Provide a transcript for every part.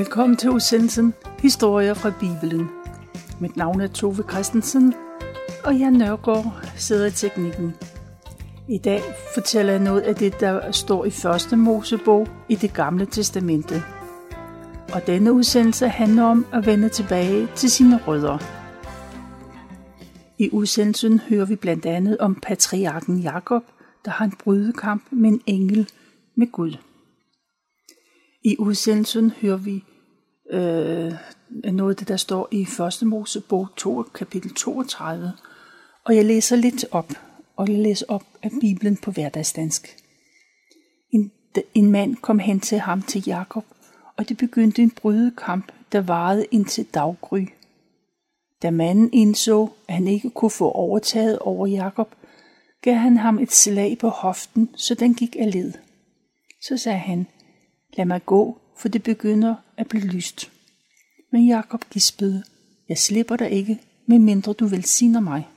Velkommen til udsendelsen Historier fra Bibelen. Mit navn er Tove Christensen, og jeg Nørgaard sidder i teknikken. I dag fortæller jeg noget af det, der står i første Mosebog i det gamle testamente. Og denne udsendelse handler om at vende tilbage til sine rødder. I udsendelsen hører vi blandt andet om patriarken Jakob, der har en brydekamp med en engel med Gud. I udsendelsen hører vi øh, noget af det, der står i 1. Mosebog 2, kapitel 32, og jeg læser lidt op, og jeg læser op af Bibelen på hverdagsdansk. En, en mand kom hen til ham til Jakob, og det begyndte en brydekamp, der varede indtil daggry. Da manden indså, at han ikke kunne få overtaget over Jakob, gav han ham et slag på hoften, så den gik af led. Så sagde han, lad mig gå, for det begynder at blive lyst. Men Jakob gispede, jeg slipper dig ikke, medmindre du velsigner mig.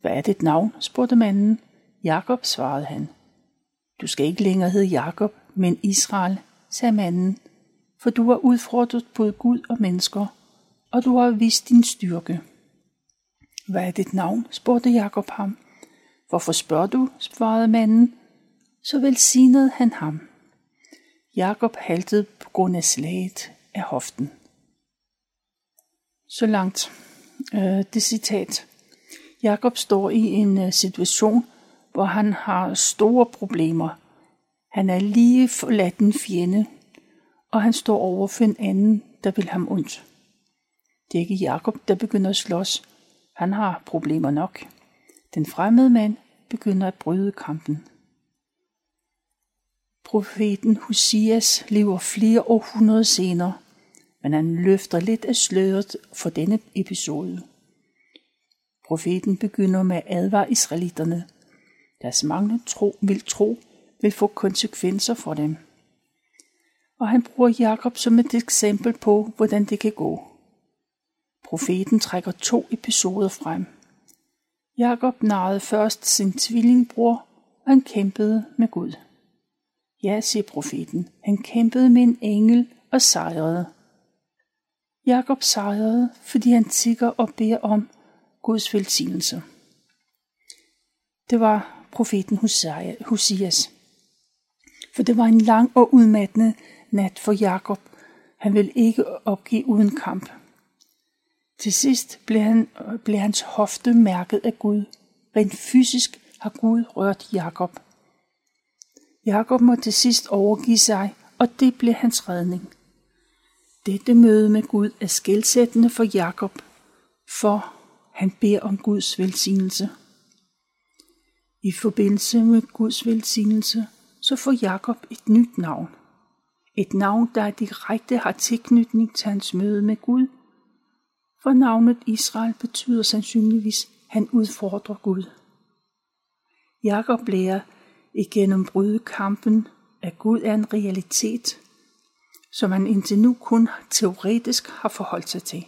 Hvad er dit navn? spurgte manden. Jakob svarede han. Du skal ikke længere hedde Jakob, men Israel, sagde manden, for du har udfordret både Gud og mennesker, og du har vist din styrke. Hvad er dit navn? spurgte Jakob ham. Hvorfor spørger du? svarede manden. Så velsignede han ham. Jakob haltede på grund af slaget af hoften. Så langt øh, det citat. Jakob står i en øh, situation, hvor han har store problemer. Han er lige forladt en fjende, og han står over for en anden, der vil ham ondt. Det er ikke Jakob, der begynder at slås. Han har problemer nok. Den fremmede mand begynder at bryde kampen. Profeten Hosias lever flere århundreder senere, men han løfter lidt af sløret for denne episode. Profeten begynder med at advare israelitterne. Deres manglende tro vil tro vil få konsekvenser for dem. Og han bruger Jakob som et eksempel på, hvordan det kan gå. Profeten trækker to episoder frem. Jakob narrede først sin tvillingbror, og han kæmpede med Gud. Ja, siger profeten, han kæmpede med en engel og sejrede. Jakob sejrede, fordi han tigger og beder om Guds velsignelse. Det var profeten Hosias. For det var en lang og udmattende nat for Jakob. Han ville ikke opgive uden kamp. Til sidst blev, han, blev hans hofte mærket af Gud. Rent fysisk har Gud rørt Jakob. Jakob må til sidst overgive sig, og det blev hans redning. Dette møde med Gud er skældsættende for Jakob, for han beder om Guds velsignelse. I forbindelse med Guds velsignelse, så får Jakob et nyt navn. Et navn, der direkte har tilknytning til hans møde med Gud, for navnet Israel betyder sandsynligvis, han udfordrer Gud. Jakob lærer igennem brydekampen, at Gud er en realitet, som han indtil nu kun teoretisk har forholdt sig til.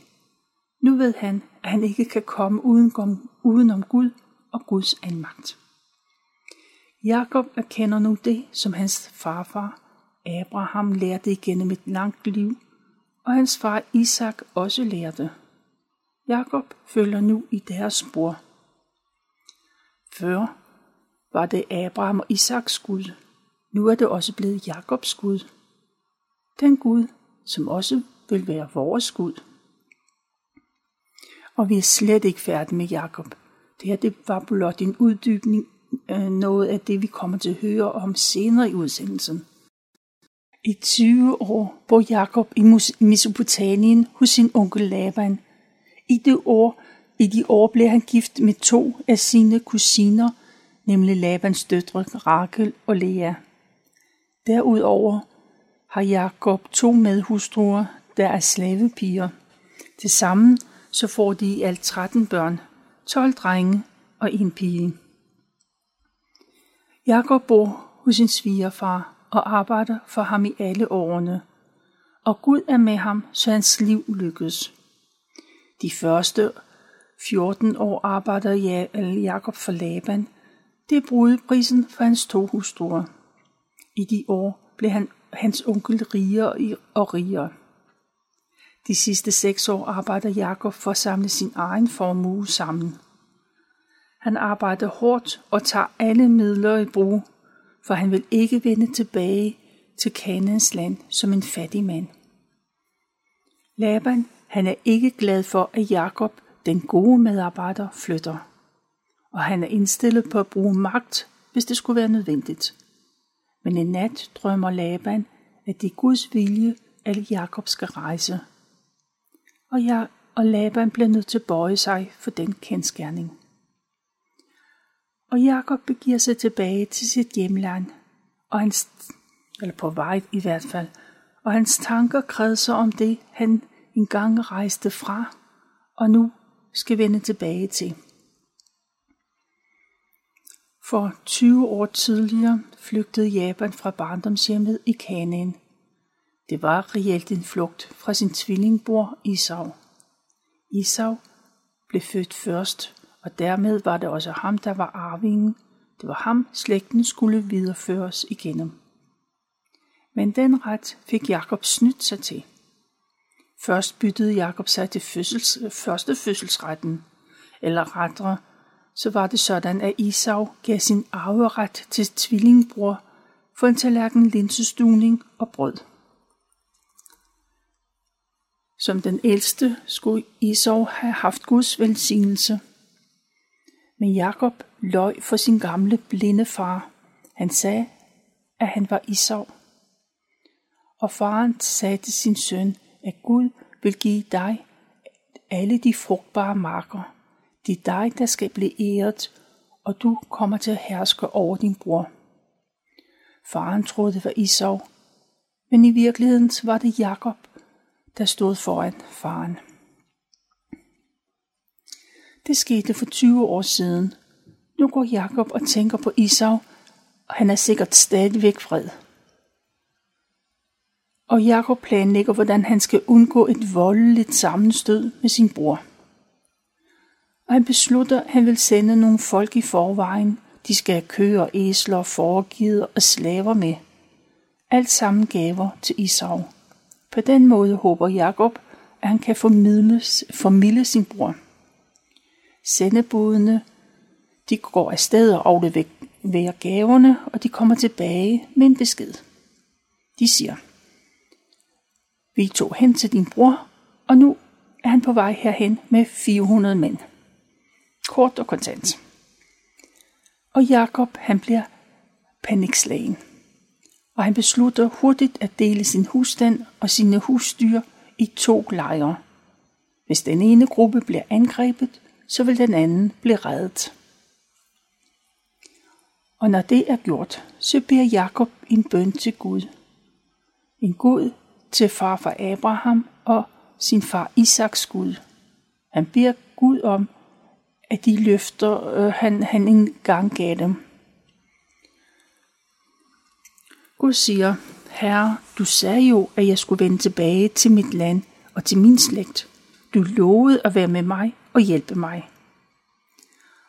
Nu ved han, at han ikke kan komme uden, udenom Gud og Guds anmagt. Jakob erkender nu det, som hans farfar Abraham lærte igennem et langt liv, og hans far Isak også lærte. Jakob følger nu i deres spor. Før var det Abraham og Isaks Gud. Nu er det også blevet Jakobs Gud. Den Gud, som også vil være vores Gud. Og vi er slet ikke færdige med Jakob. Det her det var blot en uddybning af noget af det, vi kommer til at høre om senere i udsendelsen. I 20 år bor Jakob i Mesopotamien hos sin onkel Laban. I det år, i de år blev han gift med to af sine kusiner – nemlig Labans døtre Rakel og Lea. Derudover har Jakob to medhustruer, der er slavepiger. Tilsammen så får de i alt 13 børn, 12 drenge og en pige. Jakob bor hos sin svigerfar og arbejder for ham i alle årene, og Gud er med ham, så hans liv lykkes. De første 14 år arbejder Jakob for Laban, det er brudeprisen for hans to hustruer. I de år blev han, hans onkel rigere og rigere. De sidste seks år arbejder Jakob for at samle sin egen formue sammen. Han arbejder hårdt og tager alle midler i brug, for han vil ikke vende tilbage til Kanaans land som en fattig mand. Laban, han er ikke glad for, at Jakob, den gode medarbejder, flytter. Og han er indstillet på at bruge magt, hvis det skulle være nødvendigt. Men en nat drømmer Laban, at det er Guds vilje, at Jakob skal rejse. Og, jeg, og Laban bliver nødt til at bøje sig for den kendskærning. Og Jakob begiver sig tilbage til sit hjemland, og hans, eller på vej i hvert fald, og hans tanker kredser om det, han engang rejste fra, og nu skal vende tilbage til. For 20 år tidligere flygtede Japan fra barndomshjemmet i Kanaan. Det var reelt en flugt fra sin tvillingbror Isau. Isau blev født først, og dermed var det også ham, der var arvingen. Det var ham, slægten skulle videreføres igennem. Men den ret fik Jakob snydt sig til. Først byttede Jakob sig til fødsels, første fødselsretten, eller rettere, så var det sådan, at Isau gav sin arveret til tvillingbror for en tallerken linsestuning og brød. Som den ældste skulle Isau have haft Guds velsignelse. Men Jakob løj for sin gamle blinde far. Han sagde, at han var Isau. Og faren sagde til sin søn, at Gud vil give dig alle de frugtbare marker. Det er dig, der skal blive æret, og du kommer til at herske over din bror. Faren troede, det var Isau, men i virkeligheden var det Jakob, der stod foran faren. Det skete for 20 år siden. Nu går Jakob og tænker på Isau, og han er sikkert stadigvæk fred og Jakob planlægger, hvordan han skal undgå et voldeligt sammenstød med sin bror. Og han beslutter, at han vil sende nogle folk i forvejen. De skal have køer, æsler, foregivet og slaver med. Alt sammen gaver til Isau. På den måde håber Jakob, at han kan formidle sin bror. Sendebudene de går afsted og afleverer gaverne, og de kommer tilbage med en besked. De siger, vi tog hen til din bror, og nu er han på vej herhen med 400 mænd. Kort og kontant. Og Jakob han bliver panikslagen. Og han beslutter hurtigt at dele sin husstand og sine husdyr i to lejre. Hvis den ene gruppe bliver angrebet, så vil den anden blive reddet. Og når det er gjort, så beder Jakob en bøn til Gud. En Gud, til far for Abraham og sin far Isaks Gud. Han beder Gud om, at de løfter, øh, han, han engang gav dem. Gud siger, Herre, du sagde jo, at jeg skulle vende tilbage til mit land og til min slægt. Du lovede at være med mig og hjælpe mig.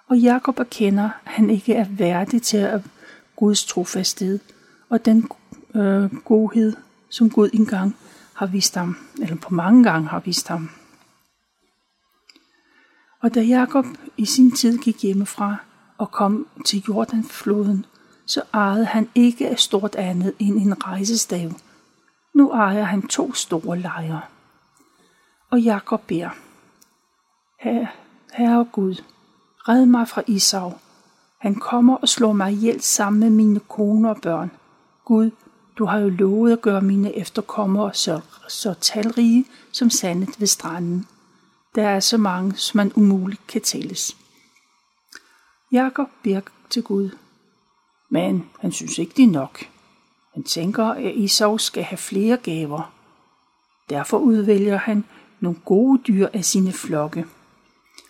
Og Jakob erkender, at han ikke er værdig til at Guds trofasthed og den øh, godhed, som Gud engang har vist ham, eller på mange gange har vist ham. Og da Jakob i sin tid gik hjemmefra og kom til Jordanfloden, så ejede han ikke af stort andet end en rejsestav. Nu ejer han to store lejre. Og Jakob beder, Herre, Herre Gud, red mig fra Isau. Han kommer og slår mig ihjel sammen med mine koner og børn. Gud, du har jo lovet at gøre mine efterkommere så, så talrige som sandet ved stranden. Der er så mange, som man umuligt kan tælles. Jakob Birk til Gud, men han synes ikke, det er nok. Han tænker, at Isau skal have flere gaver. Derfor udvælger han nogle gode dyr af sine flokke.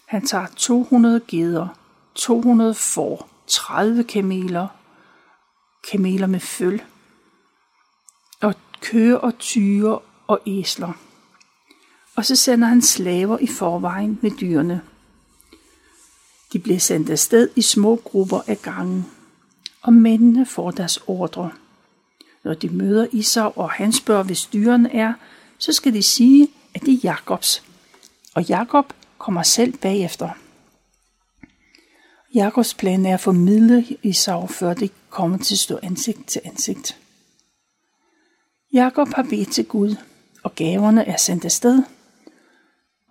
Han tager 200 geder, 200 får, 30 kameler, kameler med føl, og køer og tyre og æsler. Og så sender han slaver i forvejen med dyrene. De bliver sendt afsted i små grupper af gangen, og mændene får deres ordre. Når de møder Isau, og han spørger, hvis dyrene er, så skal de sige, at det er Jakobs, og Jakob kommer selv bagefter. Jakobs plan er at formidle Isau, før det kommer til at stå ansigt til ansigt. Jakob har bedt til Gud, og gaverne er sendt afsted,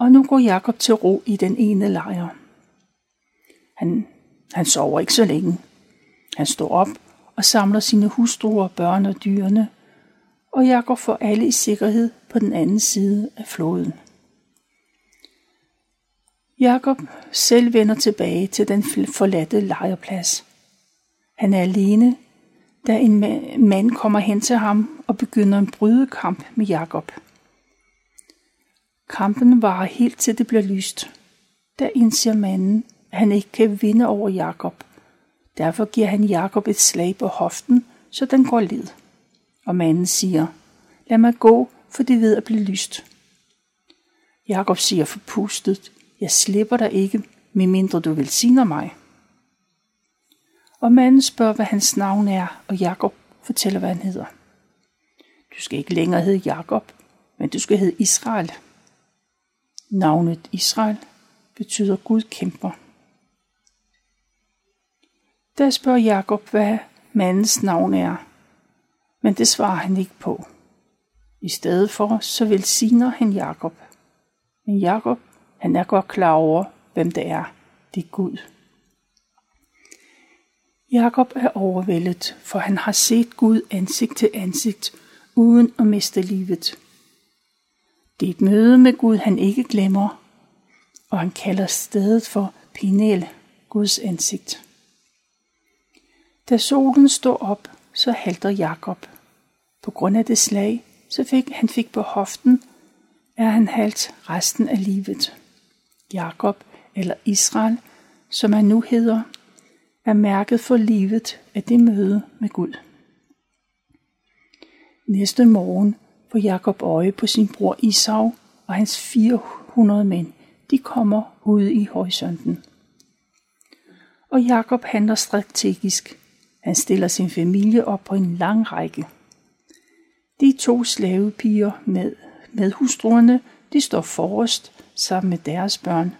og nu går Jakob til ro i den ene lejr. Han, han sover ikke så længe. Han står op og samler sine hustruer, børn og dyrene, og Jakob får alle i sikkerhed på den anden side af floden. Jakob selv vender tilbage til den forladte lejrplads. Han er alene, da en mand kommer hen til ham og begynder en brydekamp med Jakob. Kampen varer helt til det bliver lyst. Der indser manden, at han ikke kan vinde over Jakob. Derfor giver han Jakob et slag på hoften, så den går led. Og manden siger, lad mig gå, for det ved at blive lyst. Jakob siger forpustet, jeg slipper dig ikke, medmindre du velsigner mig. Og manden spørger, hvad hans navn er, og Jakob fortæller, hvad han hedder. Du skal ikke længere hedde Jakob, men du skal hedde Israel. Navnet Israel betyder Gud kæmper. Der spørger Jakob, hvad mandens navn er, men det svarer han ikke på. I stedet for, så velsigner han Jakob. Men Jakob, han er godt klar over, hvem det er. Det er Gud. Jakob er overvældet, for han har set Gud ansigt til ansigt, uden at miste livet. Det er et møde med Gud, han ikke glemmer, og han kalder stedet for Pinel, Guds ansigt. Da solen står op, så halter Jakob. På grund af det slag, så fik han fik på hoften, er han halt resten af livet. Jakob eller Israel, som han nu hedder, er mærket for livet af det møde med Gud. Næste morgen på Jakob øje på sin bror Isau og hans 400 mænd. De kommer ude i horisonten. Og Jakob handler strategisk. Han stiller sin familie op på en lang række. De to slavepiger med, med hustruerne, de står forrest sammen med deres børn.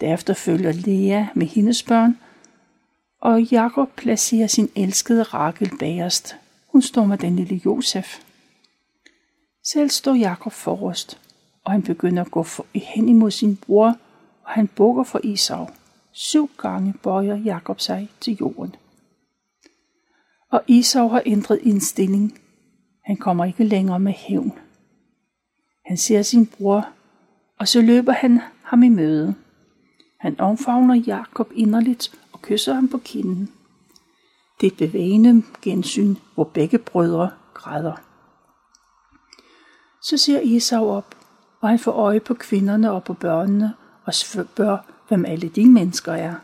Derefter følger Lea med hendes børn, og Jakob placerer sin elskede Rakel bagerst. Hun står med den lille Josef. Selv står Jakob forrest, og han begynder at gå for, hen imod sin bror, og han bukker for Isau. Syv gange bøjer Jakob sig til jorden. Og Isau har ændret indstilling. Han kommer ikke længere med hævn. Han ser sin bror, og så løber han ham i møde. Han omfavner Jakob inderligt og kysser ham på kinden. Det er et bevægende gensyn, hvor begge brødre græder. Så ser Esau op, og han får øje på kvinderne og på børnene og spørger, hvem alle de mennesker er.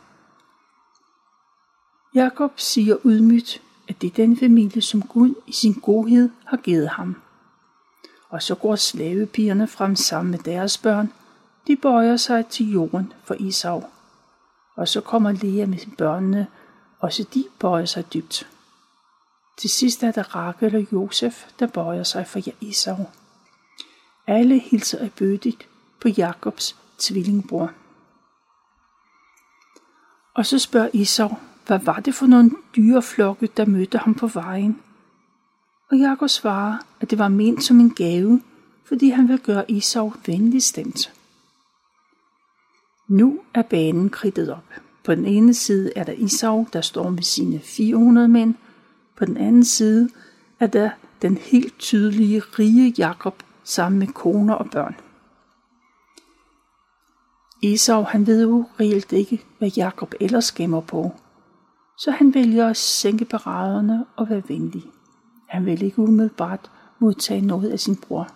Jakob siger ydmygt, at det er den familie, som Gud i sin godhed har givet ham. Og så går slavepigerne frem sammen med deres børn. De bøjer sig til jorden for Esau. Og så kommer Lea med børnene, og så de bøjer sig dybt. Til sidst er der Rakel og Josef, der bøjer sig for Esau. Alle hilser erbødigt på Jakobs tvillingbror. Og så spørger Isau, hvad var det for nogle dyreflokke, der mødte ham på vejen? Og Jakob svarer, at det var ment som en gave, fordi han vil gøre Isau venlig stemt. Nu er banen kridtet op. På den ene side er der Isau, der står med sine 400 mænd. På den anden side er der den helt tydelige rige Jakob sammen med koner og børn. Esau han ved jo reelt ikke, hvad Jakob ellers gemmer på, så han vælger at sænke paraderne og være venlig. Han vil ikke umiddelbart modtage noget af sin bror.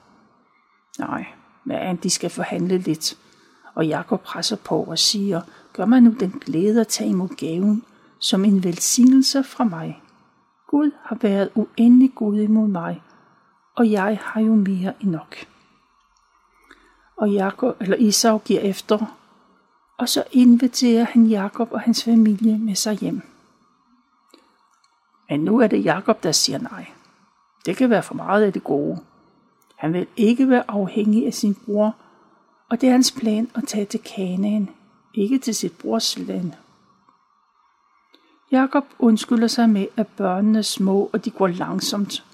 Nej, men de skal forhandle lidt, og Jakob presser på og siger, gør mig nu den glæde at tage imod gaven som en velsignelse fra mig. Gud har været uendelig god imod mig, og jeg har jo mere end nok. Og Jakob, eller Isau giver efter, og så inviterer han Jakob og hans familie med sig hjem. Men nu er det Jakob, der siger nej. Det kan være for meget af det gode. Han vil ikke være afhængig af sin bror, og det er hans plan at tage til Kanaan, ikke til sit brors land. Jakob undskylder sig med, at børnene er små, og de går langsomt.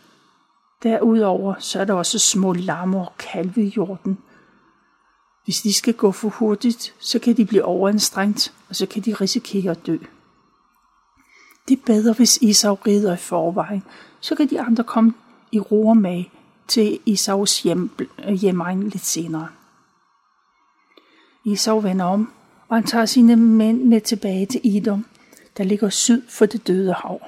Derudover så er der også små lammer og kalve i jorden. Hvis de skal gå for hurtigt, så kan de blive overanstrengt, og så kan de risikere at dø. Det er bedre, hvis Isau rider i forvejen, så kan de andre komme i ro og mag til Isaus hjem, øh, hjemmeegn lidt senere. Isau vender om, og han tager sine mænd med tilbage til Idom, der ligger syd for det døde hav.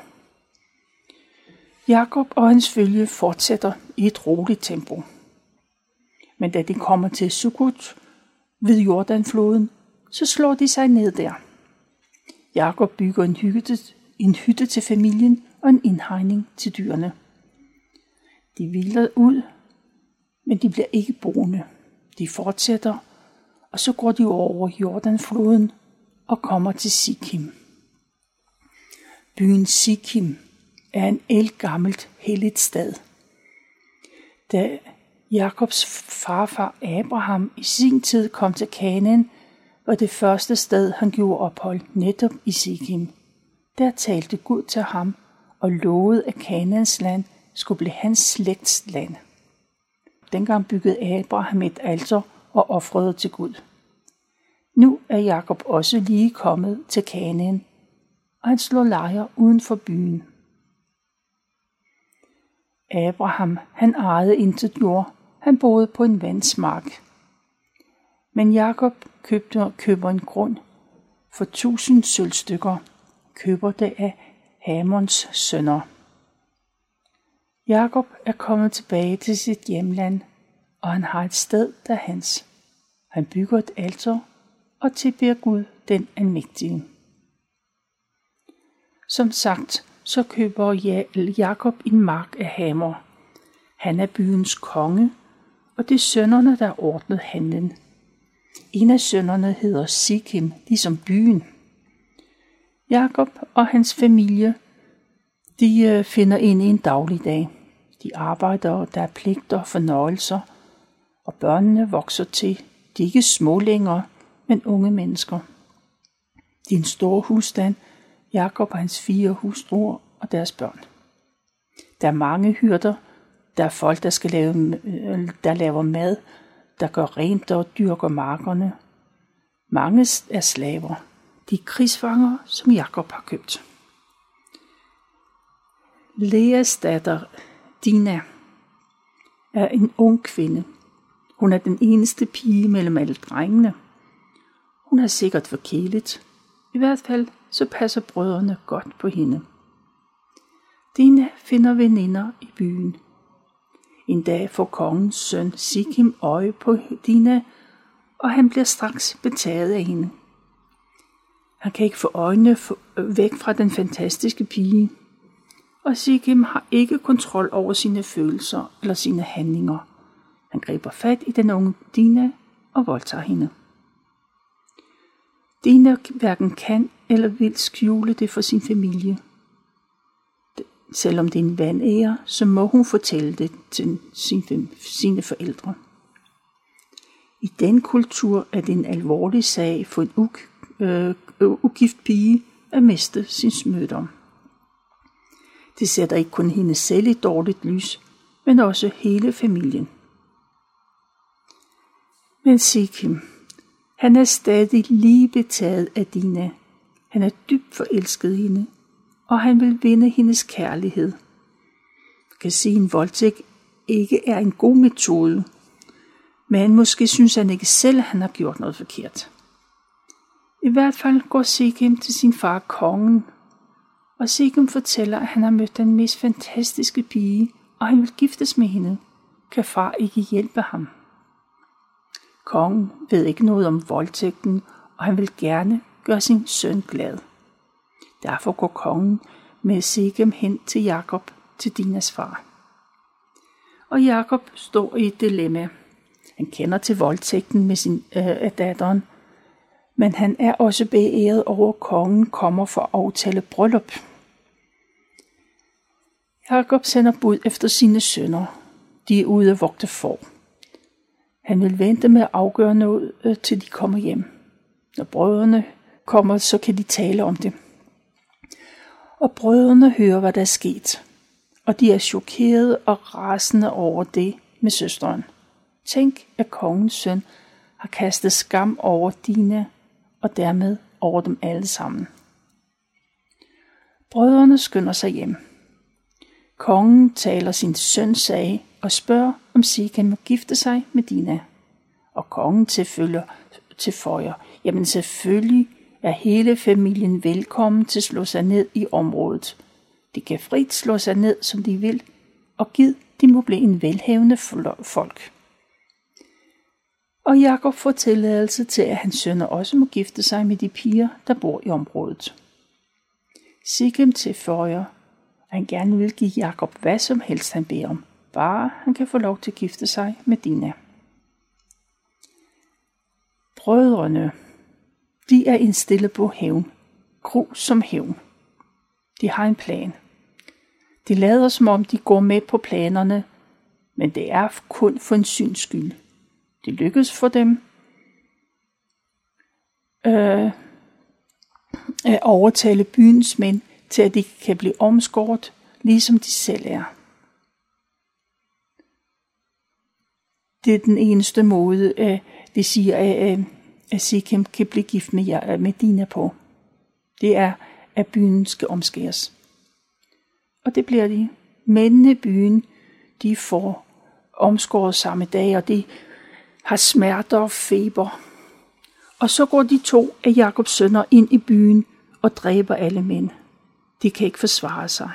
Jakob og hans følge fortsætter i et roligt tempo. Men da de kommer til Sukkot ved Jordanfloden, så slår de sig ned der. Jakob bygger en hytte, en hytte til familien og en indhegning til dyrene. De vildrer ud, men de bliver ikke boende. De fortsætter, og så går de over Jordanfloden og kommer til Sikkim. Byen Sikkim er en elgammelt helligt sted. Da Jakobs farfar Abraham i sin tid kom til Kanaan, var det første sted, han gjorde ophold netop i Sikkim. Der talte Gud til ham og lovede, at Kanaans land skulle blive hans slægts land. Dengang byggede Abraham et alter og offrede til Gud. Nu er Jakob også lige kommet til Kanaan, og han slår lejr uden for byen. Abraham, han ejede intet jord, han boede på en vandsmark. Men Jakob købte, køber en grund for tusind sølvstykker, køber det af Hamons sønner. Jakob er kommet tilbage til sit hjemland, og han har et sted, der er hans. Han bygger et alter og tilbeder Gud den almægtige. Som sagt, så køber Jakob en mark af Hamor. Han er byens konge, og det er sønnerne, der ordnede handlen. En af sønnerne hedder Sikkim, ligesom byen. Jakob og hans familie, de øh, finder ind i en dagligdag. De arbejder, og der er pligter og fornøjelser, og børnene vokser til. De er ikke små længere, men unge mennesker. De er en stor husstand, Jakob og hans fire hustruer og deres børn. Der er mange hyrder, der er folk, der, skal lave, øh, der laver mad, der gør rent og dyrker markerne. Mange er slaver. De er krigsfanger, som Jakob har købt. Leas datter, Dina, er en ung kvinde. Hun er den eneste pige mellem alle drengene. Hun er sikkert forkælet. I hvert fald så passer brødrene godt på hende. Dina finder veninder i byen. En dag får kongens søn Sikim øje på Dina, og han bliver straks betaget af hende. Han kan ikke få øjnene væk fra den fantastiske pige, og Sikim har ikke kontrol over sine følelser eller sine handlinger. Han griber fat i den unge Dina og voldtager hende. Dina hverken kan eller vil skjule det for sin familie. Selvom det er en vandære, så må hun fortælle det til sine forældre. I den kultur er det en alvorlig sag for en øh, øh, ugift pige at miste sin smødom. Det sætter ikke kun hende selv i dårligt lys, men også hele familien. Men Sikkim, han er stadig lige betaget af Dina. Han er dybt forelsket i hende, og han vil vinde hendes kærlighed. Man kan sige, at en voldtægt ikke er en god metode, men måske synes han ikke selv, at han har gjort noget forkert. I hvert fald går Sigim til sin far kongen, og Sigim fortæller, at han har mødt den mest fantastiske pige, og han vil giftes med hende. Kan far ikke hjælpe ham? Kongen ved ikke noget om voldtægten, og han vil gerne gør sin søn glad. Derfor går kongen med Segem hen til Jakob, til Dinas far. Og Jakob står i et dilemma. Han kender til voldtægten med sin øh, af datteren, men han er også beæret over, at kongen kommer for at aftale bryllup. Jakob sender bud efter sine sønner. De er ude at vogte for. Han vil vente med at afgøre noget, øh, til de kommer hjem. Når brødrene kommer, så kan de tale om det. Og brødrene hører, hvad der er sket. Og de er chokerede og rasende over det med søsteren. Tænk, at kongens søn har kastet skam over dine og dermed over dem alle sammen. Brødrene skynder sig hjem. Kongen taler sin søns sag og spørger, om Sikan må gifte sig med Dina. Og kongen tilfølger, tilføjer, jamen selvfølgelig er hele familien velkommen til at slå sig ned i området. De kan frit slå sig ned, som de vil, og giv, de må blive en velhavende folk. Og Jakob får tilladelse til, at hans sønner også må gifte sig med de piger, der bor i området. Sikkim tilføjer, at han gerne vil give Jakob hvad som helst han beder om, bare han kan få lov til at gifte sig med Dina. Brødrene, de er indstillet på hævn, Gro som hævn. De har en plan. De lader som om de går med på planerne, men det er kun for en syns skyld. Det lykkes for dem øh, at overtale byens mænd til, at de kan blive omskåret, ligesom de selv er. Det er den eneste måde, øh, vi siger, øh, at Sikkim kan blive gift med, øh, med Dina på. Det er, at byen skal omskæres. Og det bliver de. Mændene i byen, de får omskåret samme dag, og de har smerter og feber. Og så går de to af Jakobs sønner ind i byen og dræber alle mænd. De kan ikke forsvare sig.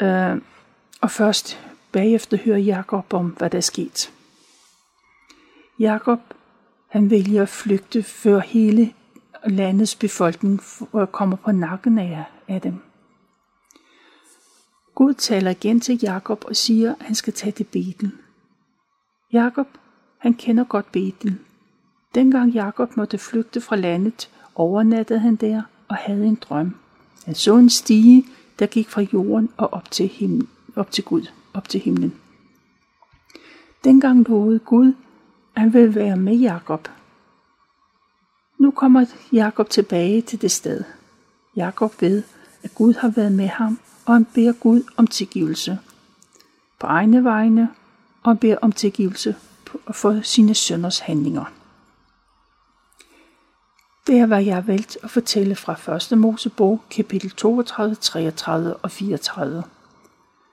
Øh, og først bagefter hører Jakob om, hvad der er sket. Jakob, han vælger at flygte, før hele landets befolkning øh, kommer på nakken af, dem. Gud taler igen til Jakob og siger, at han skal tage til Betel. Jakob, han kender godt Betel. Dengang Jakob måtte flygte fra landet, overnattede han der og havde en drøm. Han så en stige, der gik fra jorden og op til, himlen, op til Gud, op til himlen. Dengang lovede Gud, han vil være med Jakob. Nu kommer Jakob tilbage til det sted. Jakob ved, at Gud har været med ham, og han beder Gud om tilgivelse. På egne vegne og beder om tilgivelse for sine sønders handlinger. Det er, hvad jeg har valgt at fortælle fra 1. Mosebog, kapitel 32, 33 og 34.